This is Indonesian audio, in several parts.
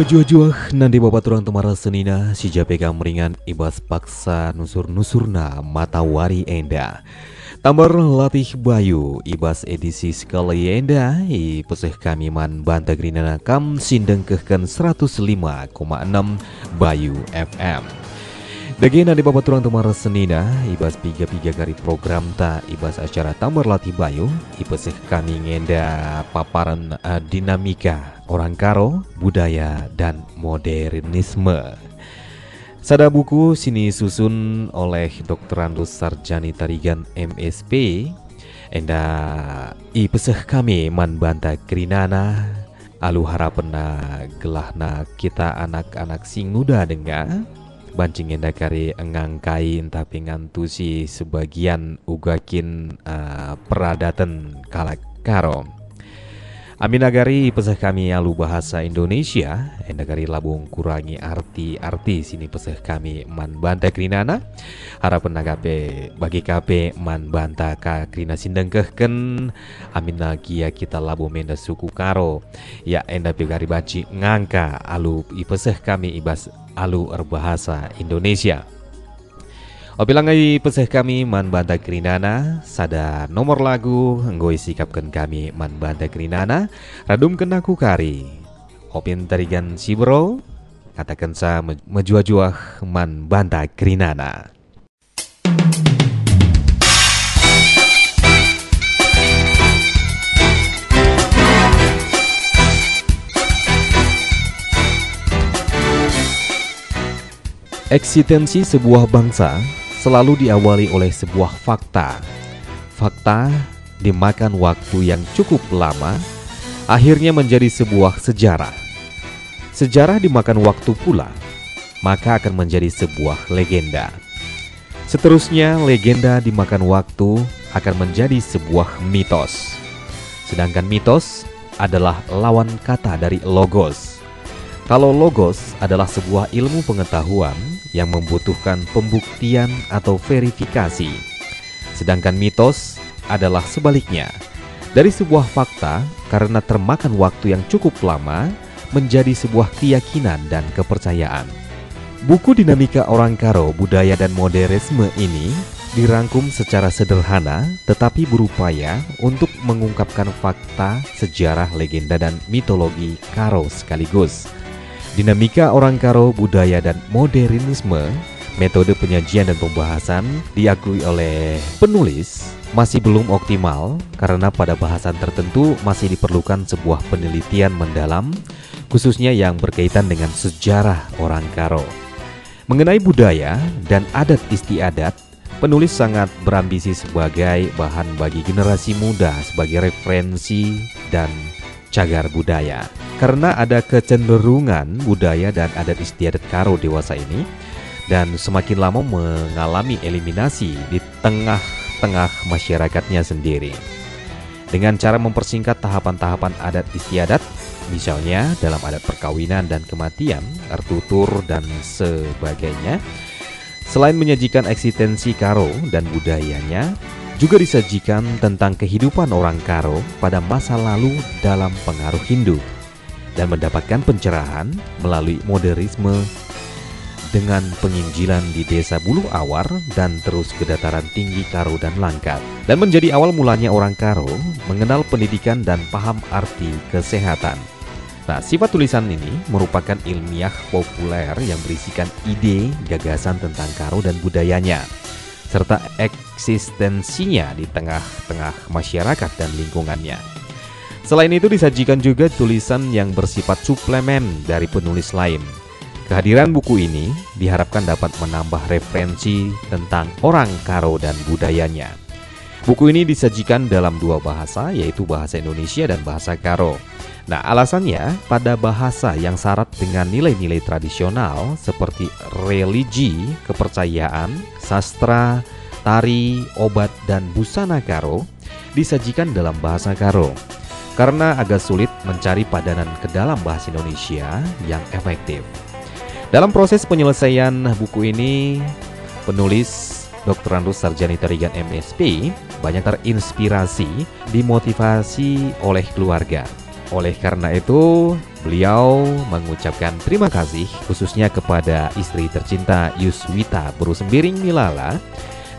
Mejuah-juah nanti bapak turang temara senina si japeka meringan ibas paksa nusur-nusurna matawari enda. Tambar latih bayu ibas edisi sekali enda i peseh kami man banta grinana kam sindeng kehkan 105,6 bayu FM. Daging nanti bapak turang temara senina ibas piga-piga kari program ta ibas acara tambar latih bayu ipeseh kami ngenda paparan uh, dinamika orang karo budaya dan modernisme. Sada buku sini susun oleh Dr. Andus Sarjani Tarigan MSP Enda i peseh kami man banta krinana Alu harapena gelahna kita anak-anak sing muda dengar Bancing enda kari ngangkain tapi ngantusi sebagian ugakin uh, peradatan kalak karo. Amin agari pesah kami alu bahasa Indonesia. Endagari labung kurangi arti-arti sini pesah kami man banta krinana. Harapan nagape bagi kape man banta ka krina sindengkehken. Amin lagi ya kita labu menda suku karo. Ya enda pegari baci ngangka alu ipesah kami ibas alu erbahasa Indonesia. Obilangai peseh kami man banda kerinana. Sada nomor lagu Ngoi sikapkan kami man banda kerinana. Radum kenaku kari. Opin tarigan si bro Katakan sa mejuah-juah man banda kerinana Eksistensi sebuah bangsa selalu diawali oleh sebuah fakta. Fakta dimakan waktu yang cukup lama, akhirnya menjadi sebuah sejarah. Sejarah dimakan waktu pula, maka akan menjadi sebuah legenda. Seterusnya, legenda dimakan waktu akan menjadi sebuah mitos. Sedangkan mitos adalah lawan kata dari logos. Kalau logos adalah sebuah ilmu pengetahuan yang membutuhkan pembuktian atau verifikasi, sedangkan mitos adalah sebaliknya. Dari sebuah fakta, karena termakan waktu yang cukup lama, menjadi sebuah keyakinan dan kepercayaan. Buku Dinamika Orang Karo, Budaya dan Modernisme ini dirangkum secara sederhana tetapi berupaya untuk mengungkapkan fakta, sejarah, legenda, dan mitologi Karo sekaligus. Dinamika orang Karo, budaya dan modernisme, metode penyajian dan pembahasan diakui oleh penulis masih belum optimal karena pada bahasan tertentu masih diperlukan sebuah penelitian mendalam khususnya yang berkaitan dengan sejarah orang Karo. Mengenai budaya dan adat istiadat, penulis sangat berambisi sebagai bahan bagi generasi muda sebagai referensi dan cagar budaya. Karena ada kecenderungan budaya dan adat istiadat Karo dewasa ini dan semakin lama mengalami eliminasi di tengah-tengah masyarakatnya sendiri. Dengan cara mempersingkat tahapan-tahapan adat istiadat, misalnya dalam adat perkawinan dan kematian, tertutur dan sebagainya, selain menyajikan eksistensi Karo dan budayanya, juga disajikan tentang kehidupan orang Karo pada masa lalu dalam pengaruh Hindu dan mendapatkan pencerahan melalui modernisme dengan penginjilan di desa Bulu Awar dan terus ke dataran tinggi Karo dan Langkat dan menjadi awal mulanya orang Karo mengenal pendidikan dan paham arti kesehatan. Nah, sifat tulisan ini merupakan ilmiah populer yang berisikan ide, gagasan tentang Karo dan budayanya serta eksistensinya di tengah-tengah masyarakat dan lingkungannya. Selain itu disajikan juga tulisan yang bersifat suplemen dari penulis lain. Kehadiran buku ini diharapkan dapat menambah referensi tentang orang Karo dan budayanya. Buku ini disajikan dalam dua bahasa, yaitu bahasa Indonesia dan bahasa Karo. Nah, alasannya pada bahasa yang syarat dengan nilai-nilai tradisional seperti religi, kepercayaan, sastra, tari, obat, dan busana Karo disajikan dalam bahasa Karo. Karena agak sulit mencari padanan ke dalam bahasa Indonesia yang efektif. Dalam proses penyelesaian buku ini, penulis Dr. Andus Sarjani Tarigan MSP banyak terinspirasi, dimotivasi oleh keluarga oleh karena itu, Beliau mengucapkan terima kasih khususnya kepada istri tercinta Yuswita Buru Sembiring Milala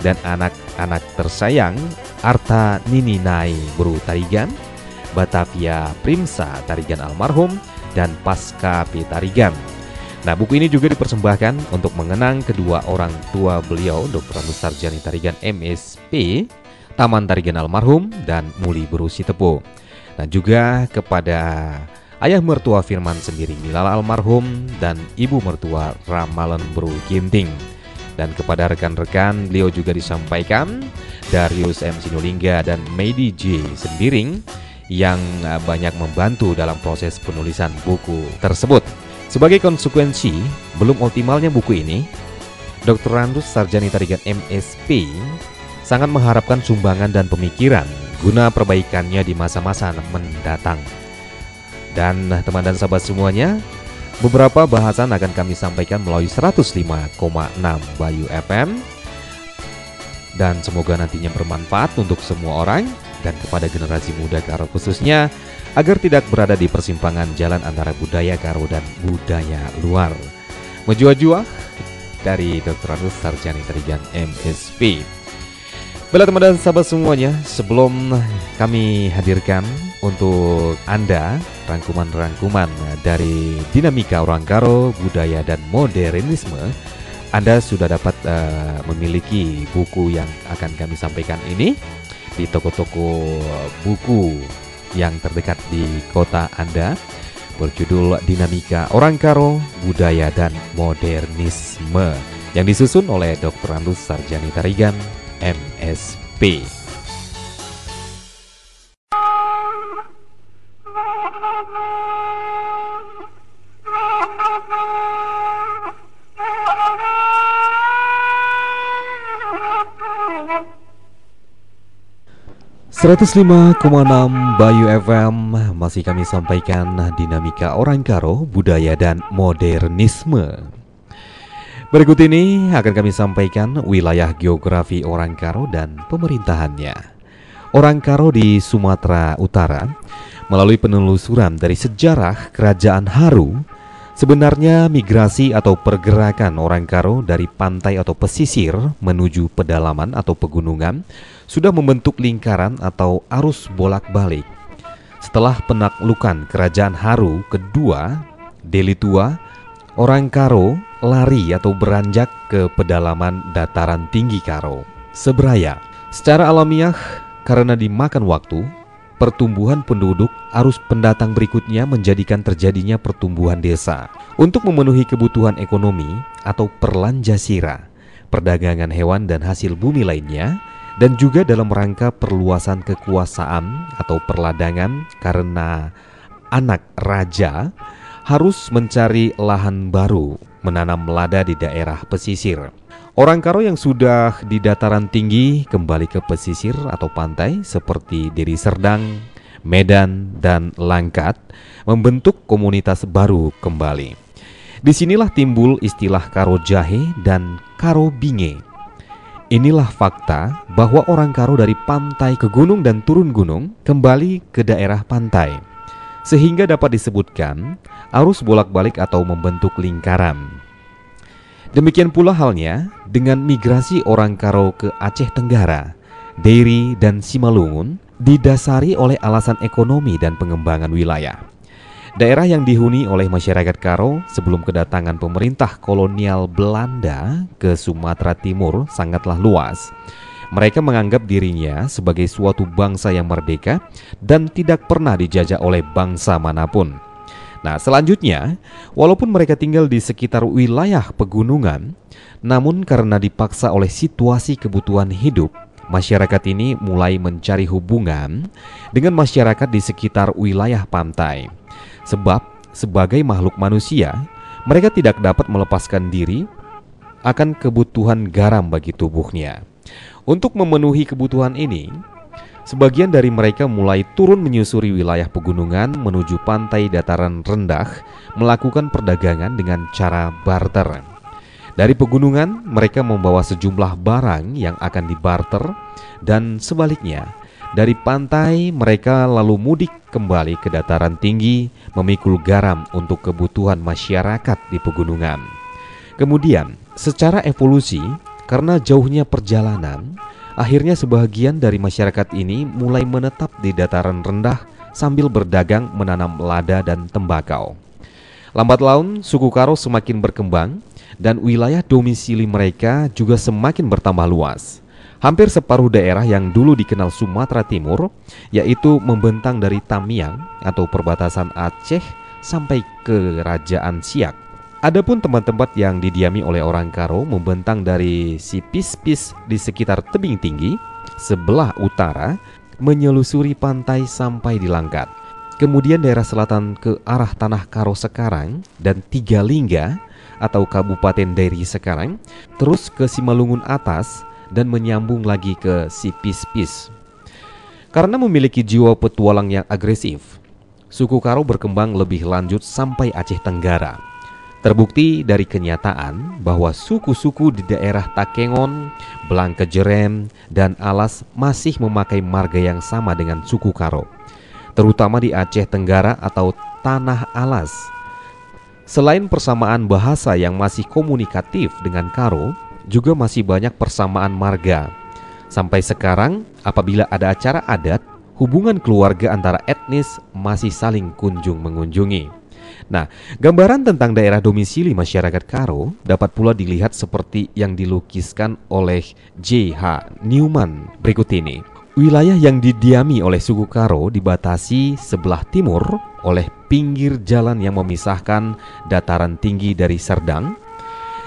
dan anak-anak tersayang Arta Nininai Buru Tarigan, Batavia Primsa Tarigan almarhum, dan Pasca P. Tarigan. Nah, buku ini juga dipersembahkan untuk mengenang kedua orang tua beliau, Dr. Anus Sarjani Tarigan MSP, Taman Tarigan almarhum, dan Muli Buru Sitepo. Dan juga kepada ayah mertua Firman sendiri Milala almarhum dan ibu mertua Ramalan Bro Ginting. Dan kepada rekan-rekan beliau juga disampaikan Darius M. Sinulingga dan Medi J. Sembiring yang eh, banyak membantu dalam proses penulisan buku tersebut. Sebagai konsekuensi, belum optimalnya buku ini, Dr. Randus Sarjani Tarigan MSP sangat mengharapkan sumbangan dan pemikiran guna perbaikannya di masa-masa mendatang. Dan teman dan sahabat semuanya, beberapa bahasan akan kami sampaikan melalui 105,6 Bayu FM dan semoga nantinya bermanfaat untuk semua orang dan kepada generasi muda Karo khususnya agar tidak berada di persimpangan jalan antara budaya Karo dan budaya luar. Menjua-jua dari Dr. Anus Sarjani Terigan MSP. Baiklah teman dan sahabat semuanya, sebelum kami hadirkan untuk Anda rangkuman-rangkuman dari dinamika orang Karo, budaya dan modernisme, Anda sudah dapat uh, memiliki buku yang akan kami sampaikan ini di toko-toko buku yang terdekat di kota Anda berjudul Dinamika Orang Karo, Budaya dan Modernisme yang disusun oleh Dr. Andus Sarjani Tarigan MSP. Seratus lima enam Bayu FM masih kami sampaikan dinamika orang Karo, budaya dan modernisme. Berikut ini akan kami sampaikan wilayah geografi Orang Karo dan pemerintahannya. Orang Karo di Sumatera Utara melalui penelusuran dari sejarah Kerajaan Haru Sebenarnya migrasi atau pergerakan orang Karo dari pantai atau pesisir menuju pedalaman atau pegunungan sudah membentuk lingkaran atau arus bolak-balik. Setelah penaklukan Kerajaan Haru kedua, Delitua, orang Karo lari atau beranjak ke pedalaman dataran tinggi Karo. Seberaya, secara alamiah karena dimakan waktu, pertumbuhan penduduk arus pendatang berikutnya menjadikan terjadinya pertumbuhan desa untuk memenuhi kebutuhan ekonomi atau perlanjasira, perdagangan hewan dan hasil bumi lainnya, dan juga dalam rangka perluasan kekuasaan atau perladangan karena anak raja harus mencari lahan baru menanam lada di daerah pesisir. Orang Karo yang sudah di dataran tinggi kembali ke pesisir atau pantai seperti Diri Serdang, Medan, dan Langkat membentuk komunitas baru kembali. Di sinilah timbul istilah Karo Jahe dan Karo Binge. Inilah fakta bahwa orang Karo dari pantai ke gunung dan turun gunung kembali ke daerah pantai sehingga dapat disebutkan arus bolak-balik atau membentuk lingkaran. Demikian pula halnya dengan migrasi orang Karo ke Aceh Tenggara, Deri dan Simalungun didasari oleh alasan ekonomi dan pengembangan wilayah. Daerah yang dihuni oleh masyarakat Karo sebelum kedatangan pemerintah kolonial Belanda ke Sumatera Timur sangatlah luas mereka menganggap dirinya sebagai suatu bangsa yang merdeka dan tidak pernah dijajah oleh bangsa mana pun. Nah, selanjutnya, walaupun mereka tinggal di sekitar wilayah pegunungan, namun karena dipaksa oleh situasi kebutuhan hidup, masyarakat ini mulai mencari hubungan dengan masyarakat di sekitar wilayah pantai. Sebab, sebagai makhluk manusia, mereka tidak dapat melepaskan diri akan kebutuhan garam bagi tubuhnya. Untuk memenuhi kebutuhan ini, sebagian dari mereka mulai turun menyusuri wilayah pegunungan menuju pantai dataran rendah, melakukan perdagangan dengan cara barter. Dari pegunungan, mereka membawa sejumlah barang yang akan dibarter, dan sebaliknya, Dari pantai, mereka lalu mudik kembali ke dataran tinggi, memikul garam untuk kebutuhan masyarakat di pegunungan. Kemudian, secara evolusi, karena jauhnya perjalanan, akhirnya sebagian dari masyarakat ini mulai menetap di dataran rendah sambil berdagang menanam lada dan tembakau. Lambat laun, suku Karo semakin berkembang dan wilayah domisili mereka juga semakin bertambah luas. Hampir separuh daerah yang dulu dikenal Sumatera Timur, yaitu membentang dari Tamiang atau perbatasan Aceh sampai ke Kerajaan Siak. Adapun tempat-tempat yang didiami oleh orang Karo membentang dari Sipis-Pis di sekitar tebing tinggi, sebelah utara menyelusuri pantai sampai di Langkat. Kemudian daerah selatan ke arah tanah Karo sekarang dan Tiga Lingga atau Kabupaten Dairi sekarang, terus ke Simalungun atas dan menyambung lagi ke Sipis-Pis. Karena memiliki jiwa petualang yang agresif, suku Karo berkembang lebih lanjut sampai Aceh Tenggara. Terbukti dari kenyataan bahwa suku-suku di daerah Takengon, Blangkejerem, dan Alas masih memakai marga yang sama dengan suku Karo, terutama di Aceh Tenggara atau Tanah Alas. Selain persamaan bahasa yang masih komunikatif dengan Karo, juga masih banyak persamaan marga. Sampai sekarang, apabila ada acara adat, hubungan keluarga antara etnis masih saling kunjung mengunjungi. Nah, gambaran tentang daerah domisili masyarakat Karo dapat pula dilihat seperti yang dilukiskan oleh J.H. Newman berikut ini. Wilayah yang didiami oleh suku Karo dibatasi sebelah timur oleh pinggir jalan yang memisahkan dataran tinggi dari Serdang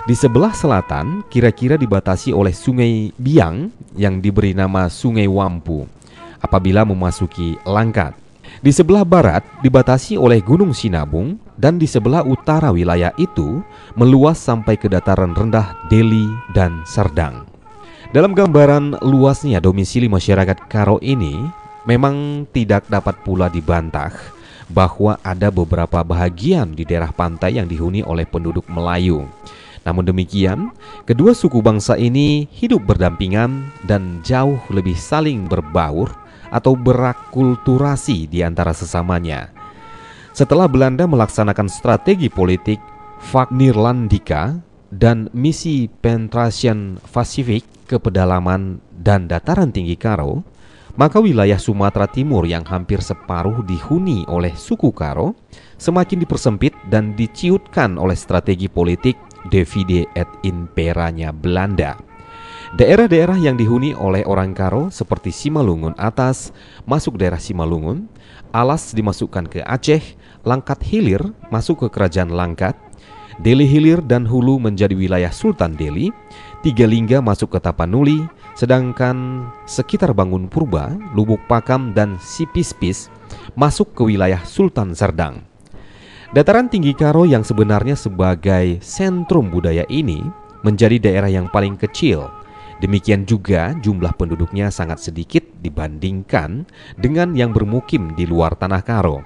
di sebelah selatan kira-kira dibatasi oleh Sungai Biang yang diberi nama Sungai Wampu apabila memasuki Langkat. Di sebelah barat dibatasi oleh Gunung Sinabung dan di sebelah utara wilayah itu meluas sampai ke dataran rendah Deli dan Serdang. Dalam gambaran luasnya domisili masyarakat Karo ini memang tidak dapat pula dibantah bahwa ada beberapa bahagian di daerah pantai yang dihuni oleh penduduk Melayu. Namun demikian, kedua suku bangsa ini hidup berdampingan dan jauh lebih saling berbaur atau berakulturasi di antara sesamanya. Setelah Belanda melaksanakan strategi politik Fagnirlandika dan misi Penetration Pacific ke pedalaman dan dataran tinggi Karo, maka wilayah Sumatera Timur yang hampir separuh dihuni oleh suku Karo semakin dipersempit dan diciutkan oleh strategi politik Divide et Imperanya Belanda. Daerah-daerah yang dihuni oleh orang Karo seperti Simalungun Atas masuk daerah Simalungun, Alas dimasukkan ke Aceh, Langkat Hilir masuk ke Kerajaan Langkat, Deli Hilir dan Hulu menjadi wilayah Sultan Deli, Tiga Lingga masuk ke Tapanuli, sedangkan sekitar Bangun Purba, Lubuk Pakam dan Sipispis masuk ke wilayah Sultan Serdang. Dataran tinggi Karo yang sebenarnya sebagai sentrum budaya ini menjadi daerah yang paling kecil. Demikian juga jumlah penduduknya sangat sedikit dibandingkan dengan yang bermukim di luar tanah Karo.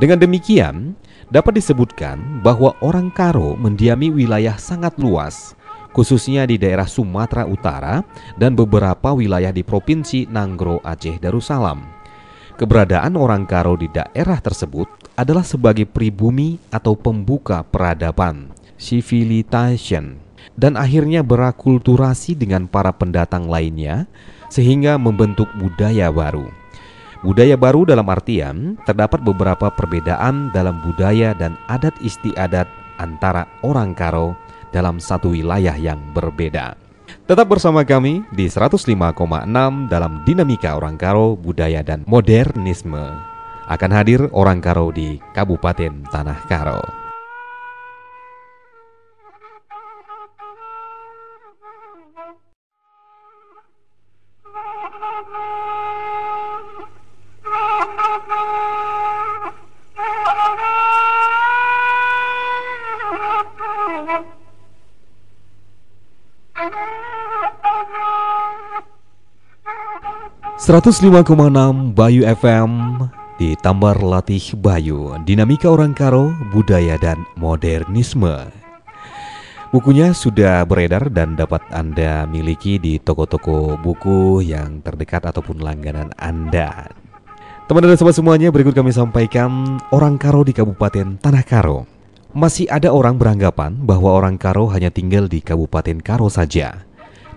Dengan demikian, dapat disebutkan bahwa orang Karo mendiami wilayah sangat luas, khususnya di daerah Sumatera Utara dan beberapa wilayah di Provinsi Nanggro Aceh Darussalam. Keberadaan orang Karo di daerah tersebut adalah sebagai pribumi atau pembuka peradaban, civilization, dan akhirnya berakulturasi dengan para pendatang lainnya sehingga membentuk budaya baru. Budaya baru dalam artian terdapat beberapa perbedaan dalam budaya dan adat istiadat antara orang Karo dalam satu wilayah yang berbeda. Tetap bersama kami di 105,6 dalam Dinamika Orang Karo, Budaya dan Modernisme akan hadir orang Karo di Kabupaten Tanah Karo. Seratus lima koma enam Bayu FM di Tambar Latih Bayu, dinamika orang Karo, budaya dan modernisme. Bukunya sudah beredar dan dapat Anda miliki di toko-toko buku yang terdekat ataupun langganan Anda. Teman dan sobat semuanya, berikut kami sampaikan orang Karo di Kabupaten Tanah Karo. Masih ada orang beranggapan bahwa orang Karo hanya tinggal di Kabupaten Karo saja.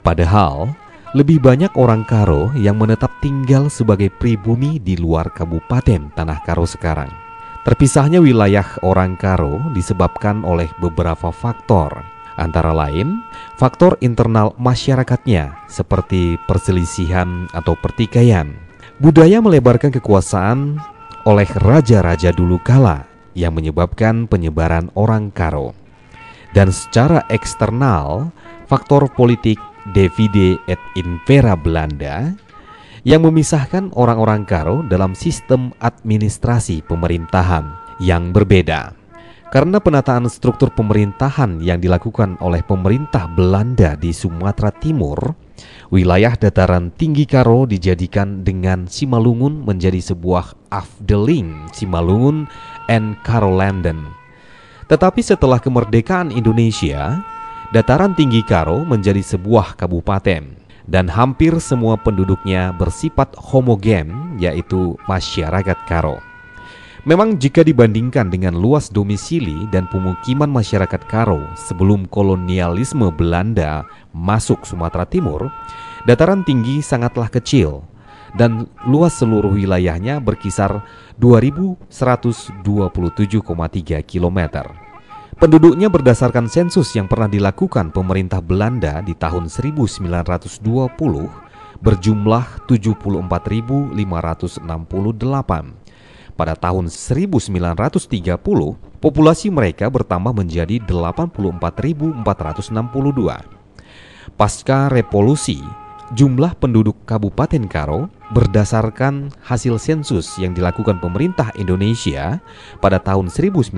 Padahal, lebih banyak orang Karo yang menetap tinggal sebagai pribumi di luar Kabupaten Tanah Karo sekarang. Terpisahnya wilayah orang Karo disebabkan oleh beberapa faktor, antara lain faktor internal masyarakatnya seperti perselisihan atau pertikaian. Budaya melebarkan kekuasaan oleh raja-raja dulu kala yang menyebabkan penyebaran orang Karo. Dan secara eksternal, faktor politik Divide et Impera Belanda yang memisahkan orang-orang Karo dalam sistem administrasi pemerintahan yang berbeda. Karena penataan struktur pemerintahan yang dilakukan oleh pemerintah Belanda di Sumatera Timur, wilayah dataran tinggi Karo dijadikan dengan Simalungun menjadi sebuah afdeling Simalungun and Karolanden. Tetapi setelah kemerdekaan Indonesia, Dataran tinggi Karo menjadi sebuah kabupaten dan hampir semua penduduknya bersifat homogen yaitu masyarakat Karo. Memang jika dibandingkan dengan luas domisili dan pemukiman masyarakat Karo sebelum kolonialisme Belanda masuk Sumatera Timur, dataran tinggi sangatlah kecil dan luas seluruh wilayahnya berkisar 2127,3 km. Penduduknya berdasarkan sensus yang pernah dilakukan pemerintah Belanda di tahun 1920 berjumlah 74.568. Pada tahun 1930, populasi mereka bertambah menjadi 84.462. Pasca revolusi, jumlah penduduk Kabupaten Karo berdasarkan hasil sensus yang dilakukan pemerintah Indonesia pada tahun 1961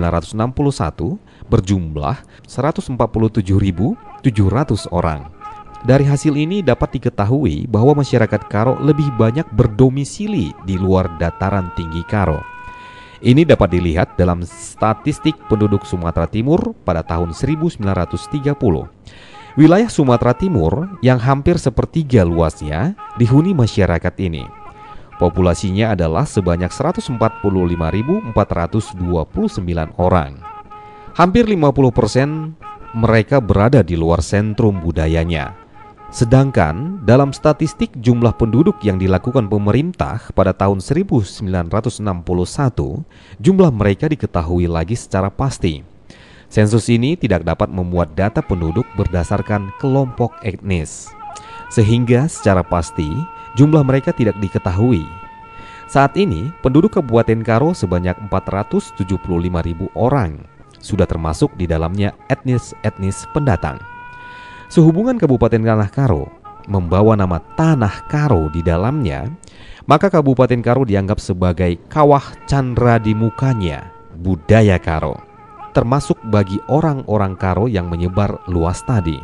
berjumlah 147.700 orang. Dari hasil ini dapat diketahui bahwa masyarakat Karo lebih banyak berdomisili di luar dataran tinggi Karo. Ini dapat dilihat dalam statistik penduduk Sumatera Timur pada tahun 1930. Wilayah Sumatera Timur yang hampir sepertiga luasnya dihuni masyarakat ini. Populasinya adalah sebanyak 145.429 orang. Hampir 50% mereka berada di luar sentrum budayanya. Sedangkan dalam statistik jumlah penduduk yang dilakukan pemerintah pada tahun 1961, jumlah mereka diketahui lagi secara pasti. Sensus ini tidak dapat memuat data penduduk berdasarkan kelompok etnis, sehingga secara pasti jumlah mereka tidak diketahui. Saat ini, penduduk Kabupaten Karo sebanyak 475 ribu orang, sudah termasuk di dalamnya etnis-etnis pendatang. Sehubungan Kabupaten Tanah Karo membawa nama Tanah Karo di dalamnya, maka Kabupaten Karo dianggap sebagai kawah candra di mukanya, budaya Karo termasuk bagi orang-orang Karo yang menyebar luas tadi.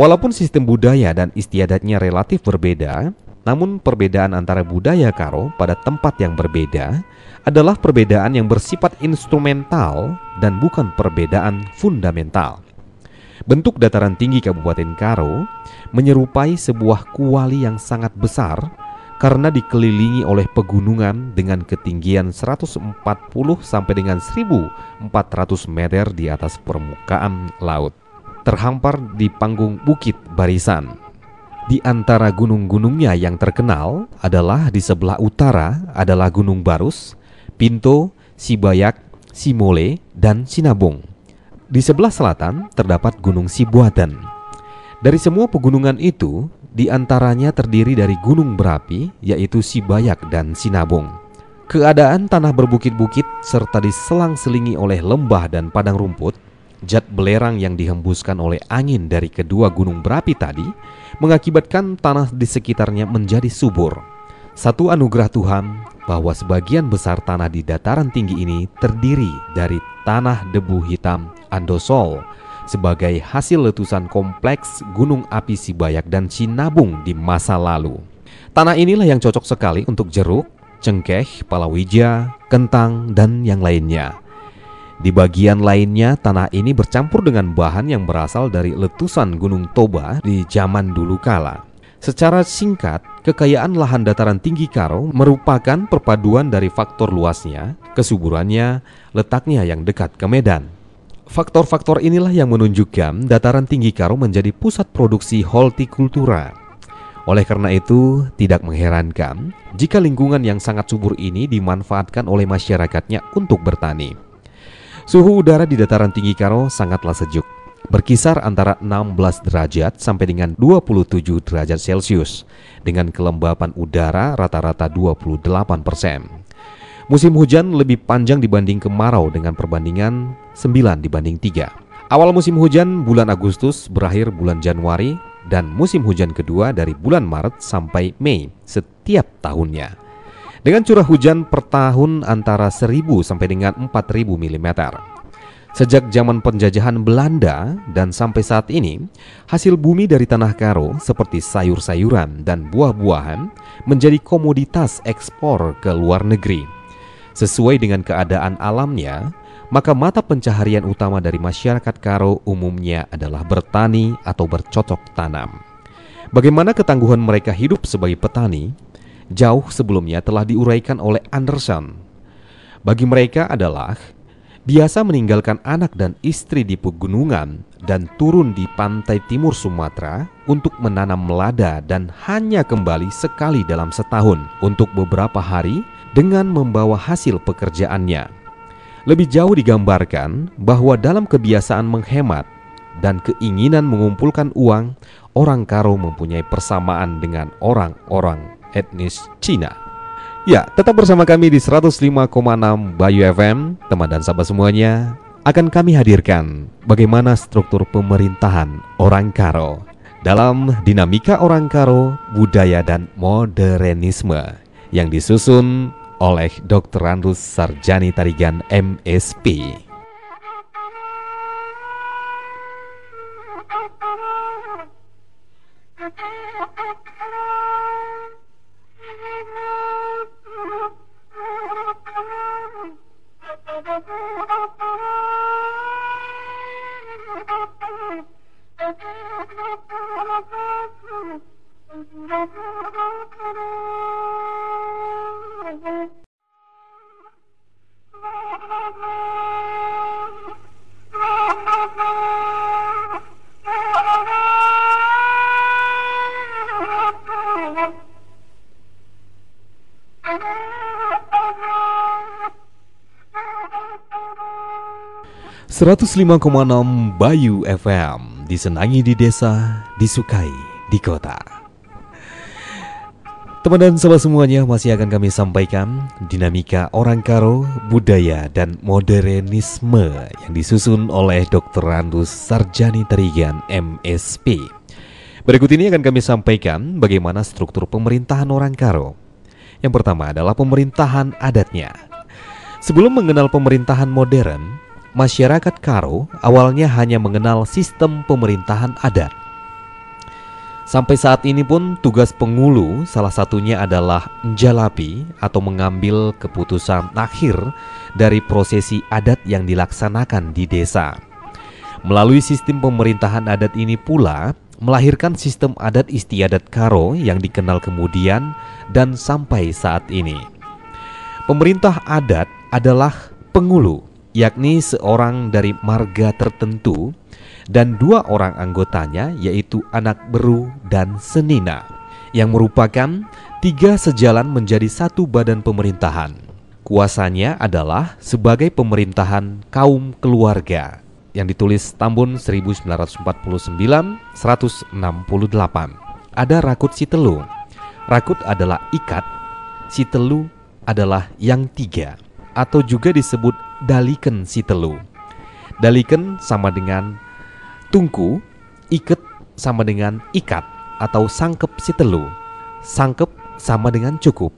Walaupun sistem budaya dan istiadatnya relatif berbeda, namun perbedaan antara budaya Karo pada tempat yang berbeda adalah perbedaan yang bersifat instrumental dan bukan perbedaan fundamental. Bentuk dataran tinggi Kabupaten Karo menyerupai sebuah kuali yang sangat besar karena dikelilingi oleh pegunungan dengan ketinggian 140 sampai dengan 1400 meter di atas permukaan laut. Terhampar di panggung bukit barisan. Di antara gunung-gunungnya yang terkenal adalah di sebelah utara adalah Gunung Barus, Pinto, Sibayak, Simole, dan Sinabung. Di sebelah selatan terdapat Gunung Sibuatan. Dari semua pegunungan itu, di antaranya terdiri dari gunung berapi, yaitu Sibayak dan Sinabung. Keadaan tanah berbukit-bukit serta diselang-selingi oleh lembah dan padang rumput, jat belerang yang dihembuskan oleh angin dari kedua gunung berapi tadi mengakibatkan tanah di sekitarnya menjadi subur. Satu anugerah Tuhan bahwa sebagian besar tanah di dataran tinggi ini terdiri dari tanah debu hitam andosol sebagai hasil letusan kompleks gunung api Sibayak dan Sinabung di masa lalu. Tanah inilah yang cocok sekali untuk jeruk, cengkeh, palawija, kentang, dan yang lainnya. Di bagian lainnya, tanah ini bercampur dengan bahan yang berasal dari letusan Gunung Toba di zaman dulu kala. Secara singkat, kekayaan lahan dataran tinggi Karo merupakan perpaduan dari faktor luasnya, kesuburannya, letaknya yang dekat ke Medan. Faktor-faktor inilah yang menunjukkan dataran tinggi Karo menjadi pusat produksi hortikultura. Oleh karena itu, tidak mengherankan jika lingkungan yang sangat subur ini dimanfaatkan oleh masyarakatnya untuk bertani. Suhu udara di dataran tinggi Karo sangatlah sejuk, berkisar antara 16 derajat sampai dengan 27 derajat Celcius, dengan kelembapan udara rata-rata 28 persen. Musim hujan lebih panjang dibanding kemarau dengan perbandingan 9 dibanding 3. Awal musim hujan bulan Agustus berakhir bulan Januari dan musim hujan kedua dari bulan Maret sampai Mei setiap tahunnya dengan curah hujan per tahun antara 1000 sampai dengan 4000 mm. Sejak zaman penjajahan Belanda dan sampai saat ini, hasil bumi dari tanah karo seperti sayur-sayuran dan buah-buahan menjadi komoditas ekspor ke luar negeri. Sesuai dengan keadaan alamnya, maka mata pencaharian utama dari masyarakat karo umumnya adalah bertani atau bercocok tanam. Bagaimana ketangguhan mereka hidup sebagai petani jauh sebelumnya telah diuraikan oleh Anderson. Bagi mereka adalah biasa meninggalkan anak dan istri di pegunungan dan turun di pantai timur Sumatera untuk menanam melada dan hanya kembali sekali dalam setahun untuk beberapa hari dengan membawa hasil pekerjaannya. Lebih jauh digambarkan bahwa dalam kebiasaan menghemat dan keinginan mengumpulkan uang, orang Karo mempunyai persamaan dengan orang-orang etnis Cina. Ya, tetap bersama kami di 105,6 Bayu FM, teman dan sahabat semuanya. Akan kami hadirkan bagaimana struktur pemerintahan orang Karo dalam dinamika orang Karo, budaya dan modernisme yang disusun oleh Dr. Andrus Sarjani Tarigan MSP. ...105,6 Bayu FM Disenangi di desa, disukai di kota Teman dan sahabat semuanya masih akan kami sampaikan Dinamika orang Karo, budaya dan modernisme Yang disusun oleh Dr. Randus Sarjani Terigan MSP Berikut ini akan kami sampaikan bagaimana struktur pemerintahan orang Karo yang pertama adalah pemerintahan adatnya. Sebelum mengenal pemerintahan modern, masyarakat Karo awalnya hanya mengenal sistem pemerintahan adat. Sampai saat ini pun tugas pengulu salah satunya adalah menjalapi atau mengambil keputusan akhir dari prosesi adat yang dilaksanakan di desa. Melalui sistem pemerintahan adat ini pula melahirkan sistem adat istiadat Karo yang dikenal kemudian dan sampai saat ini. Pemerintah adat adalah pengulu, yakni seorang dari marga tertentu dan dua orang anggotanya yaitu anak beru dan senina yang merupakan tiga sejalan menjadi satu badan pemerintahan. Kuasanya adalah sebagai pemerintahan kaum keluarga yang ditulis Tambun 1949 168. Ada Rakut Sitelu. Rakut adalah ikat, Sitelu adalah yang tiga atau juga disebut Daliken Sitelu. Daliken sama dengan tungku, iket sama dengan ikat atau sangkep Sitelu. Sangkep sama dengan cukup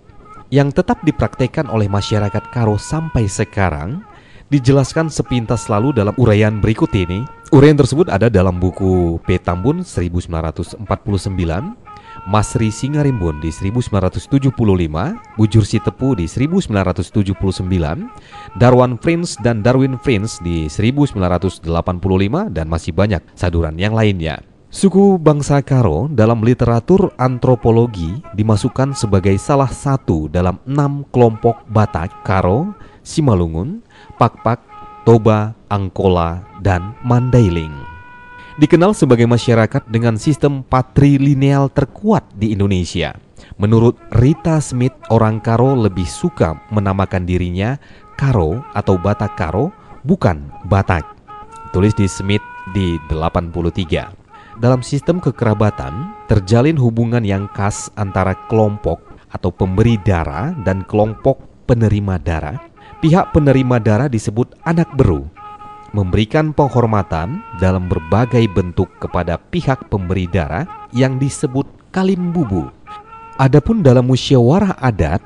yang tetap dipraktekkan oleh masyarakat Karo sampai sekarang dijelaskan sepintas lalu dalam uraian berikut ini. Uraian tersebut ada dalam buku P. Tambun 1949 Masri Singarimbun di 1975, Bujur Sitepu di 1979, Darwan Prince dan Darwin Prince di 1985 dan masih banyak saduran yang lainnya. Suku bangsa Karo dalam literatur antropologi dimasukkan sebagai salah satu dalam enam kelompok Batak, Karo, Simalungun, Pakpak, Toba, Angkola, dan Mandailing dikenal sebagai masyarakat dengan sistem patrilineal terkuat di Indonesia. Menurut Rita Smith, orang Karo lebih suka menamakan dirinya Karo atau Batak Karo, bukan Batak. Tulis di Smith di 83. Dalam sistem kekerabatan, terjalin hubungan yang khas antara kelompok atau pemberi darah dan kelompok penerima darah. Pihak penerima darah disebut anak beru memberikan penghormatan dalam berbagai bentuk kepada pihak pemberi darah yang disebut kalimbubu. Adapun dalam musyawarah adat,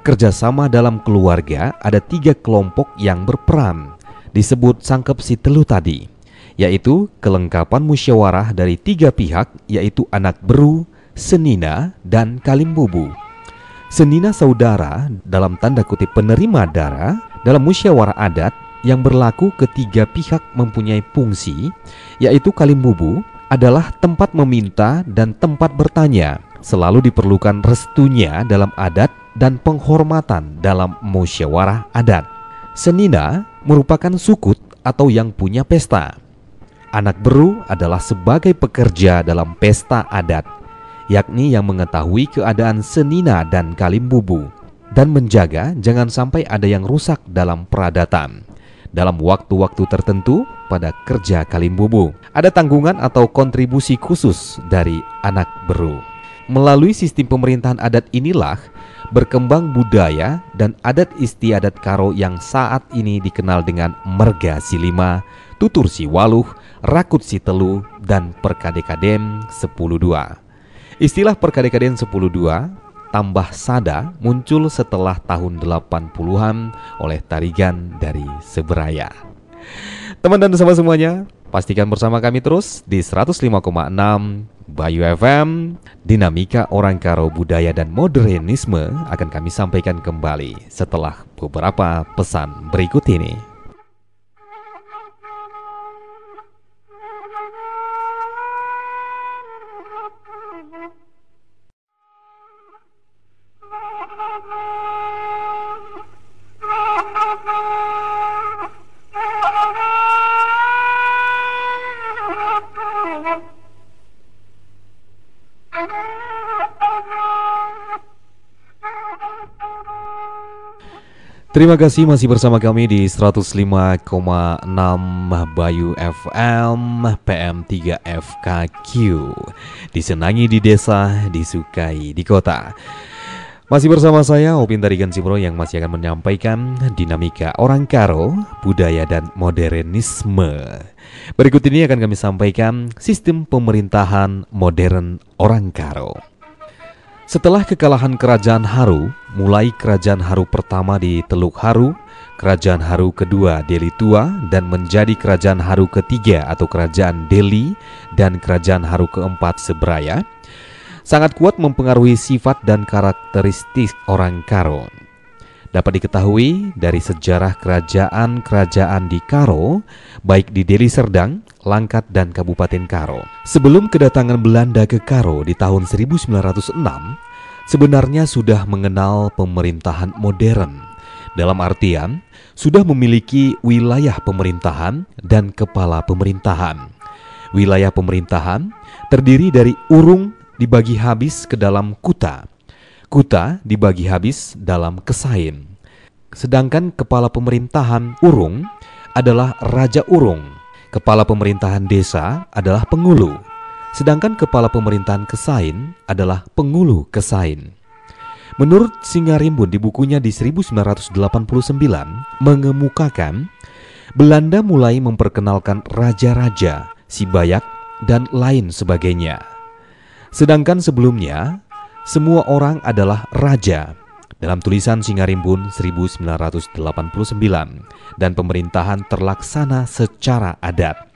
kerjasama dalam keluarga ada tiga kelompok yang berperan, disebut sangkep si telu tadi, yaitu kelengkapan musyawarah dari tiga pihak, yaitu anak beru, senina, dan kalimbubu. Senina saudara dalam tanda kutip penerima darah dalam musyawarah adat yang berlaku ketiga pihak mempunyai fungsi, yaitu kalimbubu adalah tempat meminta dan tempat bertanya. Selalu diperlukan restunya dalam adat dan penghormatan dalam musyawarah adat. Senina merupakan sukut atau yang punya pesta. Anak beru adalah sebagai pekerja dalam pesta adat, yakni yang mengetahui keadaan senina dan kalimbubu dan menjaga jangan sampai ada yang rusak dalam peradatan dalam waktu-waktu tertentu pada kerja Kalimbubu. Ada tanggungan atau kontribusi khusus dari anak beru. Melalui sistem pemerintahan adat inilah berkembang budaya dan adat istiadat Karo yang saat ini dikenal dengan Merga Silima, Tutur Siwaluh, Rakut Sitelu, dan Perkadekadem 102. Istilah Perkadekaden 102 tambah sada muncul setelah tahun 80-an oleh tarigan dari Seberaya. Teman dan sahabat semuanya, pastikan bersama kami terus di 105,6 Bayu FM, dinamika orang karo budaya dan modernisme akan kami sampaikan kembali setelah beberapa pesan berikut ini. Terima kasih masih bersama kami di 105,6 Bayu FM PM3 FKQ Disenangi di desa, disukai di kota. Masih bersama saya Opin Tarigan Simro yang masih akan menyampaikan dinamika orang Karo, budaya dan modernisme. Berikut ini akan kami sampaikan sistem pemerintahan modern orang Karo setelah kekalahan Kerajaan Haru, mulai Kerajaan Haru pertama di Teluk Haru, Kerajaan Haru kedua Delhi Tua, dan menjadi Kerajaan Haru ketiga atau Kerajaan Delhi dan Kerajaan Haru keempat Seberaya, sangat kuat mempengaruhi sifat dan karakteristik orang Karo. Dapat diketahui dari sejarah kerajaan-kerajaan di Karo, baik di Deli Serdang, Langkat, dan Kabupaten Karo. Sebelum kedatangan Belanda ke Karo di tahun 1906, sebenarnya sudah mengenal pemerintahan modern. Dalam artian, sudah memiliki wilayah pemerintahan dan kepala pemerintahan. Wilayah pemerintahan terdiri dari urung dibagi habis ke dalam kuta Kuta dibagi habis dalam Kesain. Sedangkan kepala pemerintahan Urung adalah Raja Urung. Kepala pemerintahan desa adalah Pengulu. Sedangkan kepala pemerintahan Kesain adalah Pengulu Kesain. Menurut Singarimbun di bukunya di 1989 mengemukakan Belanda mulai memperkenalkan raja-raja, Sibayak, dan lain sebagainya. Sedangkan sebelumnya semua orang adalah raja. Dalam tulisan Singarimbun 1989 dan pemerintahan terlaksana secara adat.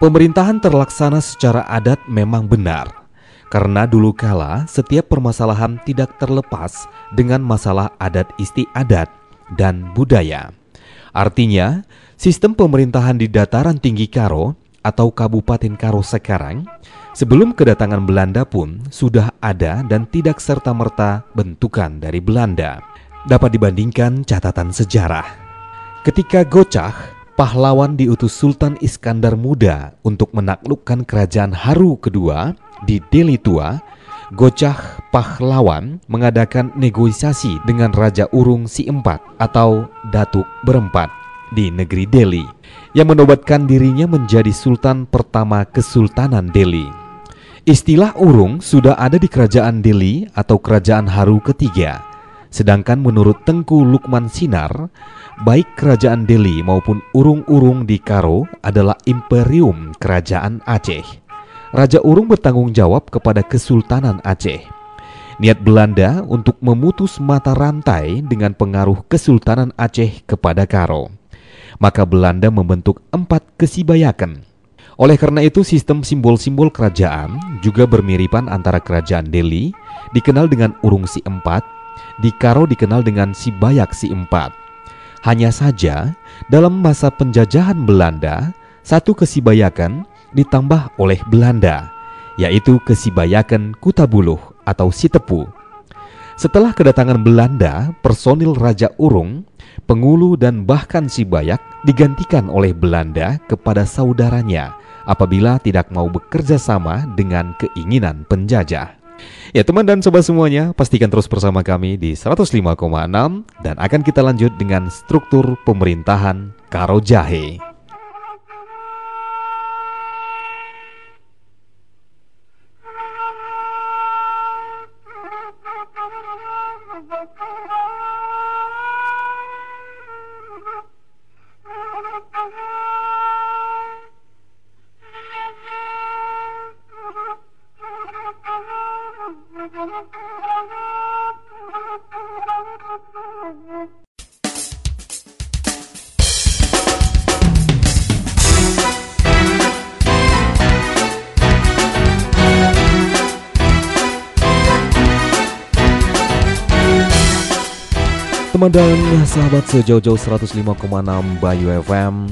Pemerintahan terlaksana secara adat memang benar. Karena dulu kala setiap permasalahan tidak terlepas dengan masalah adat istiadat dan budaya. Artinya, sistem pemerintahan di dataran tinggi Karo atau Kabupaten Karo sekarang sebelum kedatangan Belanda pun sudah ada dan tidak serta-merta bentukan dari Belanda. Dapat dibandingkan catatan sejarah. Ketika Gocah, pahlawan diutus Sultan Iskandar Muda untuk menaklukkan kerajaan Haru kedua di Delhi Tua, Gocah Pahlawan mengadakan negosiasi dengan Raja Urung si Empat atau Datuk Berempat di negeri Delhi yang menobatkan dirinya menjadi Sultan pertama Kesultanan Delhi. Istilah Urung sudah ada di Kerajaan Delhi atau Kerajaan Haru ketiga. Sedangkan menurut Tengku Lukman Sinar, baik Kerajaan Delhi maupun Urung-Urung di Karo adalah imperium Kerajaan Aceh. Raja Urung bertanggung jawab kepada Kesultanan Aceh. Niat Belanda untuk memutus mata rantai dengan pengaruh Kesultanan Aceh kepada Karo. Maka Belanda membentuk empat kesibayakan. Oleh karena itu sistem simbol-simbol kerajaan juga bermiripan antara kerajaan Delhi dikenal dengan Urung si Empat, di Karo dikenal dengan Sibayak si Empat. Hanya saja dalam masa penjajahan Belanda, satu kesibayakan ditambah oleh Belanda, yaitu Kesibayakan Kutabuluh atau Sitepu. Setelah kedatangan Belanda, personil Raja Urung, Pengulu dan bahkan Sibayak digantikan oleh Belanda kepada saudaranya apabila tidak mau bekerja sama dengan keinginan penjajah. Ya teman dan sobat semuanya, pastikan terus bersama kami di 105,6 dan akan kita lanjut dengan struktur pemerintahan Karo Jahe. Teman dan sahabat sejauh-jauh 105,6 Bayu FM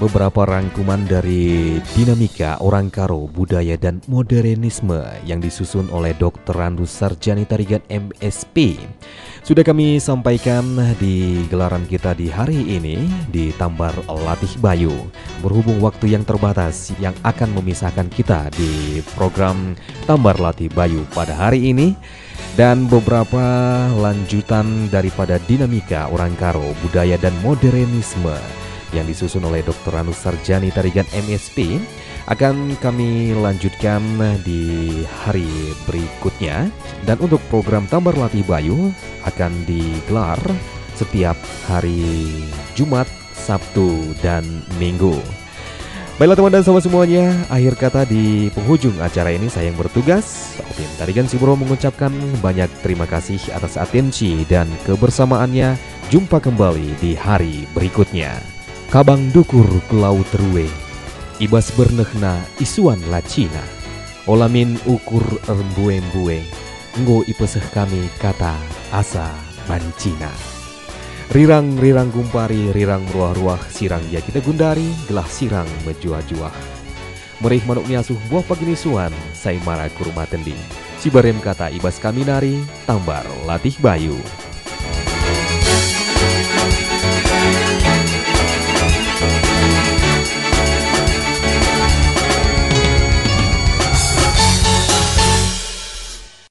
Beberapa rangkuman dari dinamika orang karo, budaya dan modernisme yang disusun oleh Dr. Randus Sarjani Tarigan MSP Sudah kami sampaikan di gelaran kita di hari ini di Tambar Latih Bayu Berhubung waktu yang terbatas yang akan memisahkan kita di program Tambar Latih Bayu pada hari ini dan beberapa lanjutan daripada dinamika orang karo, budaya dan modernisme yang disusun oleh Dr. Anus Sarjani Tarigan MSP akan kami lanjutkan di hari berikutnya dan untuk program Tambar Latih Bayu akan digelar setiap hari Jumat, Sabtu, dan Minggu. Baiklah teman dan sahabat semuanya, akhir kata di penghujung acara ini saya yang bertugas. Opin Tarigan Siburo mengucapkan banyak terima kasih atas atensi dan kebersamaannya. Jumpa kembali di hari berikutnya. Kabang dukur kelau terue, ibas bernehna isuan lacina. Olamin ukur embue-embue, nggo ipeseh kami kata asa bancina. Rirang-rirang gumpari, rirang ruah-ruah, sirang ya kita gundari, gelah sirang menjuah-juah. Merih manuk miasuh buah paginisuan, say mara kurma tendi. Cibarem kata ibas kami nari, tambar latih bayu.